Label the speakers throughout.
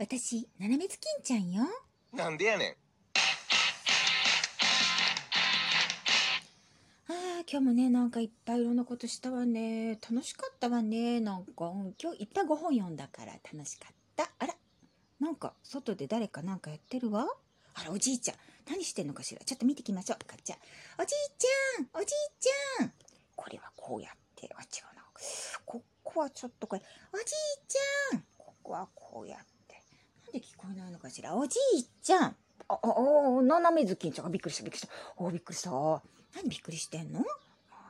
Speaker 1: 私、斜めずきんちゃんよ。
Speaker 2: なんでやねん。
Speaker 1: ああ、今日もね、なんかいっぱいいろんなことしたわね。楽しかったわね。なんか、うん今日いっぱい5本読んだから楽しかった。あら、なんか、外で誰かなんかやってるわ？あら、おじいちゃん。何してんのかしら？ちょっと見てきましょう。かっちゃん。おじいちゃんおじいちゃんこれはこうやって、あ、違うな。ここはちょっとこれ、おじいちゃんここはこうやって。なんで聞こえないのかしら？おじいちゃんあ、あ、あ、斜めずきんちゃんがびっくりした、びっくりした。おびっくりした。何びっくりしてんの？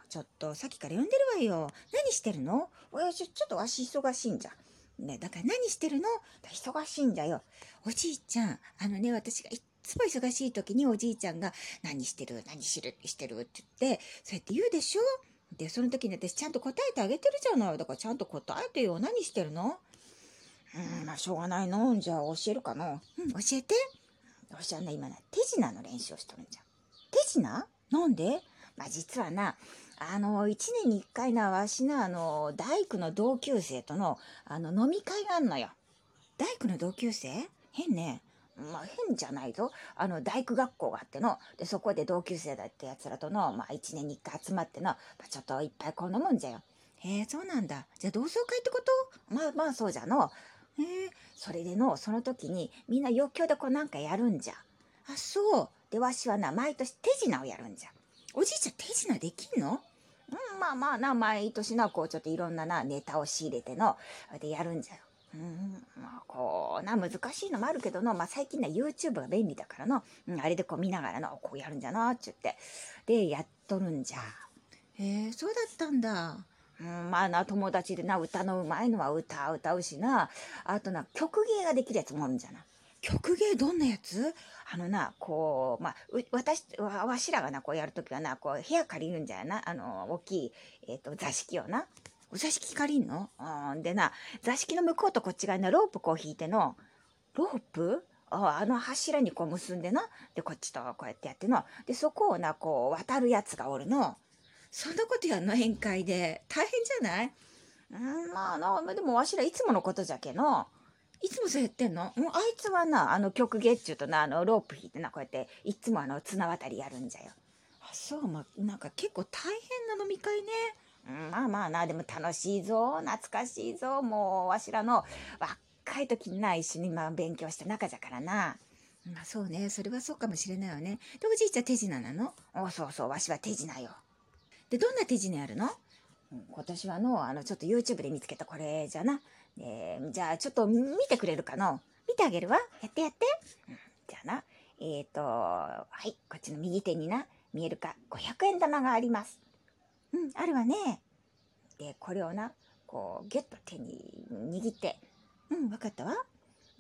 Speaker 1: ちょっと、さっきから呼んでるわよ。何してるの？おちょ、ちょっとわし忙しいんじゃ。ね、だから何してるの？忙しいんじゃよ。おじいちゃん、あのね、私がいっつも忙しい時におじいちゃんが、何してる？何しる？してるって言って、そうやって言うでしょ？で、その時に私ちゃんと答えてあげてるじゃない。だからちゃんと答えてよ。何してるの？うん、まあ、しょうがないの。じゃあ教えるかな。うん、教えて。私はね、今ね、手品の練習をしとるんじゃん。手品？なんで？まあ、実はな、あの、一年に一回な、わしな、あの、大工の同級生との、あの、飲み会があんのよ。大工の同級生？変ね。まあ、変じゃないぞ。あの、大工学校があっての、で、そこで同級生だってやつらとの、まあ、一年に一回集まっての、まあ、ちょっといっぱいこんなもんじゃよ。へえ、そうなんだ。じゃあ同窓会ってこと？まあまあそうじゃの。へえ、それでの、その時にみんな余興でこうなんかやるんじゃ。あ、そう。で、わしはな、毎年手品をやるんじゃ。おじいちゃん手品できんの？うん、まあまあな、毎年な、こうちょっといろんなな、ネタを仕入れての、でやるんじゃ。うん、まあこうな、難しいのもあるけどの、まあ最近な YouTube が便利だからの、うん、あれでこう見ながらの、こうやるんじゃな、っちゅって。で、やっとるんじゃ。へえ、そうだったんだ。うん、まあな、友達でな、歌のうまいのは歌歌うしな、あとな、曲芸ができるやつもあるんじゃな。曲芸どんなやつ？あのな、こう、まあ、私、わわしらがな、こうやるときはな、こう、部屋借りるんじゃな、あの、大きい、えっ、と、座敷をな。お座敷借りんの？うん、でな、座敷の向こうとこっち側に、ロープこう引いての、ロープ？ああの柱にこう結んでな。で、こっちとこうやってやっての。で、そこをな、こう、渡るやつがおるの。そんなことやんの宴会で。大変じゃない？うん、まあな、でもわしらいつものことじゃけの。いつもそうやってんの？う、あいつはな、あの曲芸っちゅうとな、あのロープ引いてな、こうやって、いつもあの綱渡りやるんじゃよ。あ、そう、まあ、なんか結構大変な飲み会ね。うん、まあまあな、でも楽しいぞ、懐かしいぞ、もうわしらの若い時にな、一緒にまあ勉強した仲じゃからな。まあそうね、それはそうかもしれないわね。で、おじいちゃん手品なの？おそうそう、わしは手品よ。で、どんな手品やるの？今年はの、あの、ちょっと YouTube で見つけたこれじゃな。えーじゃあ、ちょっと見てくれるかの？見てあげるわ。やってやって。うん、じゃあな。えっ、と、はい、こっちの右手にな、見えるか、500円玉があります。うん、あるわね。で、これをな、こう、ギュッと手に握って、うん、わかったわ。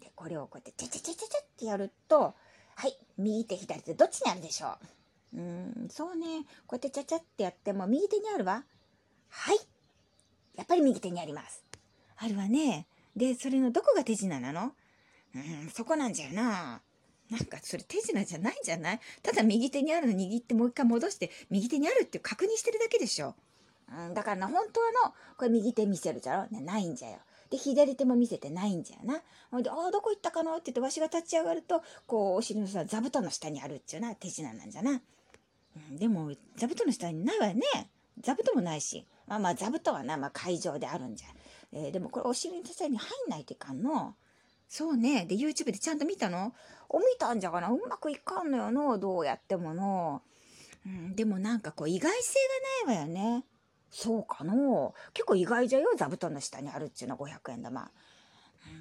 Speaker 1: で、これをこうやって、チャチャチャチャチャってやると、はい、右手、左手、どっちにあるでしょう？うん、そうね。こうやってチャチャってやっても、右手にあるわ。はい。やっぱり右手にあります。あるわね。で、それのどこが手品なの？うん、そこなんじゃな。なんかそれ手品じゃないんじゃない？ただ右手にあるの握ってもう一回戻して右手にあるって確認してるだけでしょ。うん、だからな、本当はの、これ右手見せるじゃろ？ね、ないんじゃよ。で、左手も見せてないんじゃよな。ほんで、ああ、どこ行ったかな？って言って、わしが立ち上がると、こう、お尻のさ、座布団の下にあるっちゅうな、手品なんじゃな。でも、座布団の下にないわよね。座布団もないし。まあまあ、座布団はな、まあ会場であるんじゃ。えーでもこれお尻の下に入んないといかんの？そうね。で、YouTube でちゃんと見たの？お、見たんじゃがな。うまくいかんのよの。どうやってもの。うん、でもなんかこう、意外性がないわよね。そうかの？結構意外じゃよ？座布団の下にあるっちゅうの500円玉。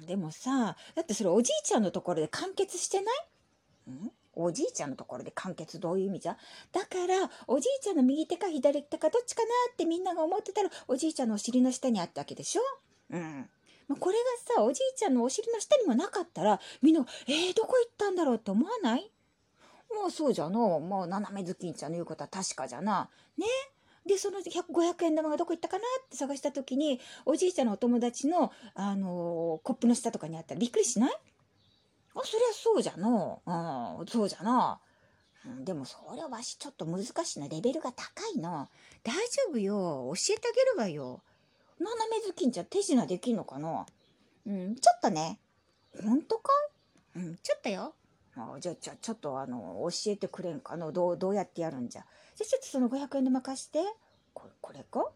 Speaker 1: うんでもさ、だってそれおじいちゃんのところで完結してない？ん？おじいちゃんのところで完結どういう意味じゃ？だから、おじいちゃんの右手か左手かどっちかなってみんなが思ってたら、おじいちゃんのお尻の下にあったわけでしょ？うん。まあこれがさ、おじいちゃんのお尻の下にもなかったら、みんな、えー、どこ行ったんだろうって思わない？もうそうじゃの。もう斜めずきんちゃんの言うことは確かじゃな。ね？で、その500円玉がどこ行ったかなって探した時に、おじいちゃんのお友達の、あのーコップの下とかにあったらびっくりしない？あ、そりゃそうじゃの。うん、そうじゃな。うんでもそれはわしちょっと難しいな。レベルが高いの。大丈夫よ。教えてあげるわよ。斜めずきんちゃん手品できんのかなうん、ちょっとね。本当かい？うん、ちょっとよ。あじゃあ、じゃ、ちょっとあの、教えてくれんかの？どう、どうやってやるんじゃ？じゃ、ちょっとその500円で任して。これ、これか？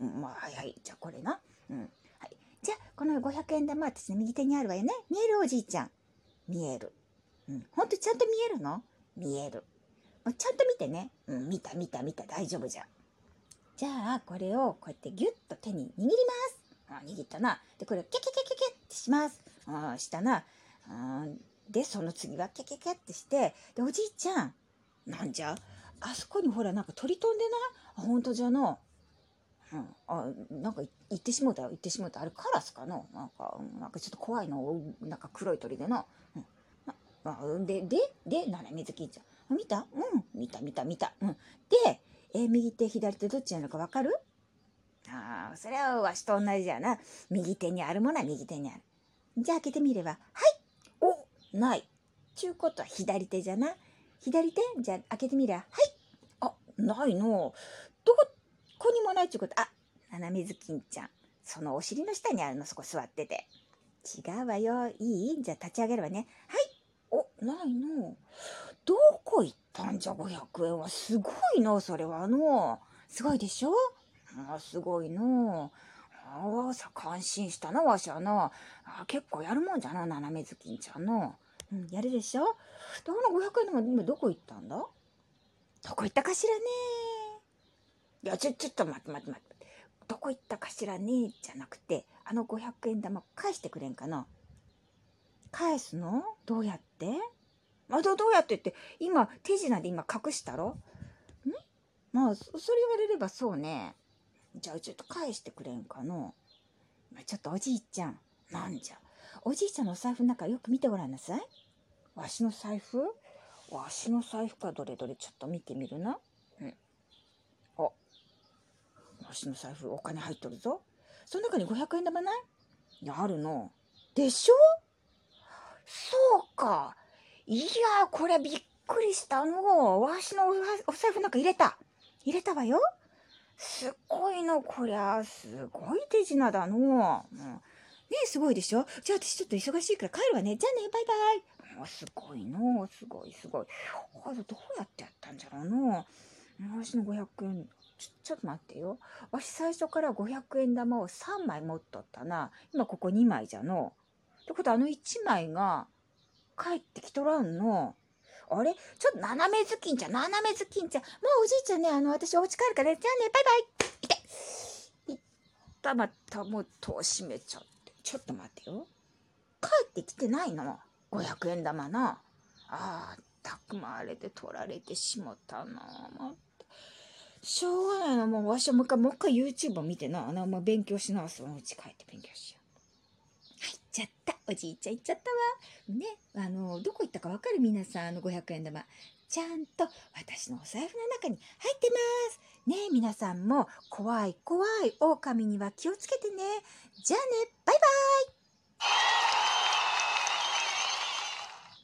Speaker 1: うん、まあ、はいはい。じゃあ、これな。うん。はい。じゃあ、この500円玉、私の右手にあるわよね。見える？おじいちゃん。見える。うん。ほんとちゃんと見えるの？見える。ちゃんと見てね。うん、見た見た見た。大丈夫じゃん。じゃあ、これをこうやってギュッと手に握ります。あ握ったな。で、これをキャキャキャキャキャってします。あしたな。で、その次はキャキャキャってして、で、おじいちゃん、なんじゃ？あそこにほら、なんか鳥飛んでない？あ、ほんとじゃの。うん、あなんか言ってしもうたよ言ってしもうた。あれカラスかのなんかなんかちょっと怖いの。なんか黒い鳥でな、うん。あ、でででなら水金ちゃん見た？うん。見た見た見た。うん。で、え、右手左手どっちなのかわかる？ああそれはわしと同じやな。右手にあるものは右手にある。じゃあ開けてみればはい。おない。ちゅうことは左手じゃな。左手？じゃあ開けてみればはい。あないの。どここにもないっちゅうこと。あ、斜めずきんちゃん。そのお尻の下にあるの、そこ座ってて。違うわよ。いい？じゃあ立ち上げるわね。はい。お、ないの。どこ行ったんじゃ、500円は。すごいの、それはの。すごいでしょ？あすごいの。ああ、さ、感心したな、わしはな。あ結構やるもんじゃな、斜めずきんちゃんの。うん、やるでしょ？どの500円でも今どこ行ったんだ？どこ行ったかしらねいや、ちょ、ちょっと待って待って待って。どこ行ったかしらね？じゃなくて、あの500円玉返してくれんかな？返すの？どうやって？あ、ど、どうやってって、今、手品で今隠したろ？ん？まあ、それ言われればそうね。じゃあちょっと返してくれんかの。ちょっとおじいちゃん。なんじゃ？おじいちゃんのお財布の中よく見てごらんなさい。わしの財布？わしの財布かどれどれ？ちょっと見てみるな。うん。私の財布お金入っとるぞ。その中に500円玉ない？いや、あるの。でしょ？そうか。いやこれびっくりしたの。わしのお財布なんか入れた。入れたわよ。すっごいの、こりゃ。すごい手品だの。うん、ねえ、すごいでしょ？じゃあ私ちょっと忙しいから帰るわね。じゃあね、バイバイ。もうすごいの。すごいすごい。あどうやってやったんじゃろうの。わしの500円ちちょっと待ってよ。わし最初から500円玉を3枚持っとったな。今ここ2枚じゃの。ってことはあの1枚が帰ってきとらんの。あれ？ちょっと斜めずきんちゃん、斜めずきんちゃん。もうおじいちゃんね、あの、私お家帰るからね。じゃあね、バイバイ。いて。いったまたもう戸閉めちゃって。ちょっと待ってよ。帰ってきてないの。500円玉な。ああ、たくまわれて取られてしもたな。ましょうがないな。もうわしはもう一回、もう一回 YouTube を見てな。あの、ま、勉強し直すわ。うち帰って勉強しよう。はい、行っちゃった。おじいちゃん行っちゃったわ。ね。あの、どこ行ったかわかる皆さん、あの500円玉。ちゃんと私のお財布の中に入ってます。ね皆さんも怖い怖い狼には気をつけてね。じゃあね、バイバイ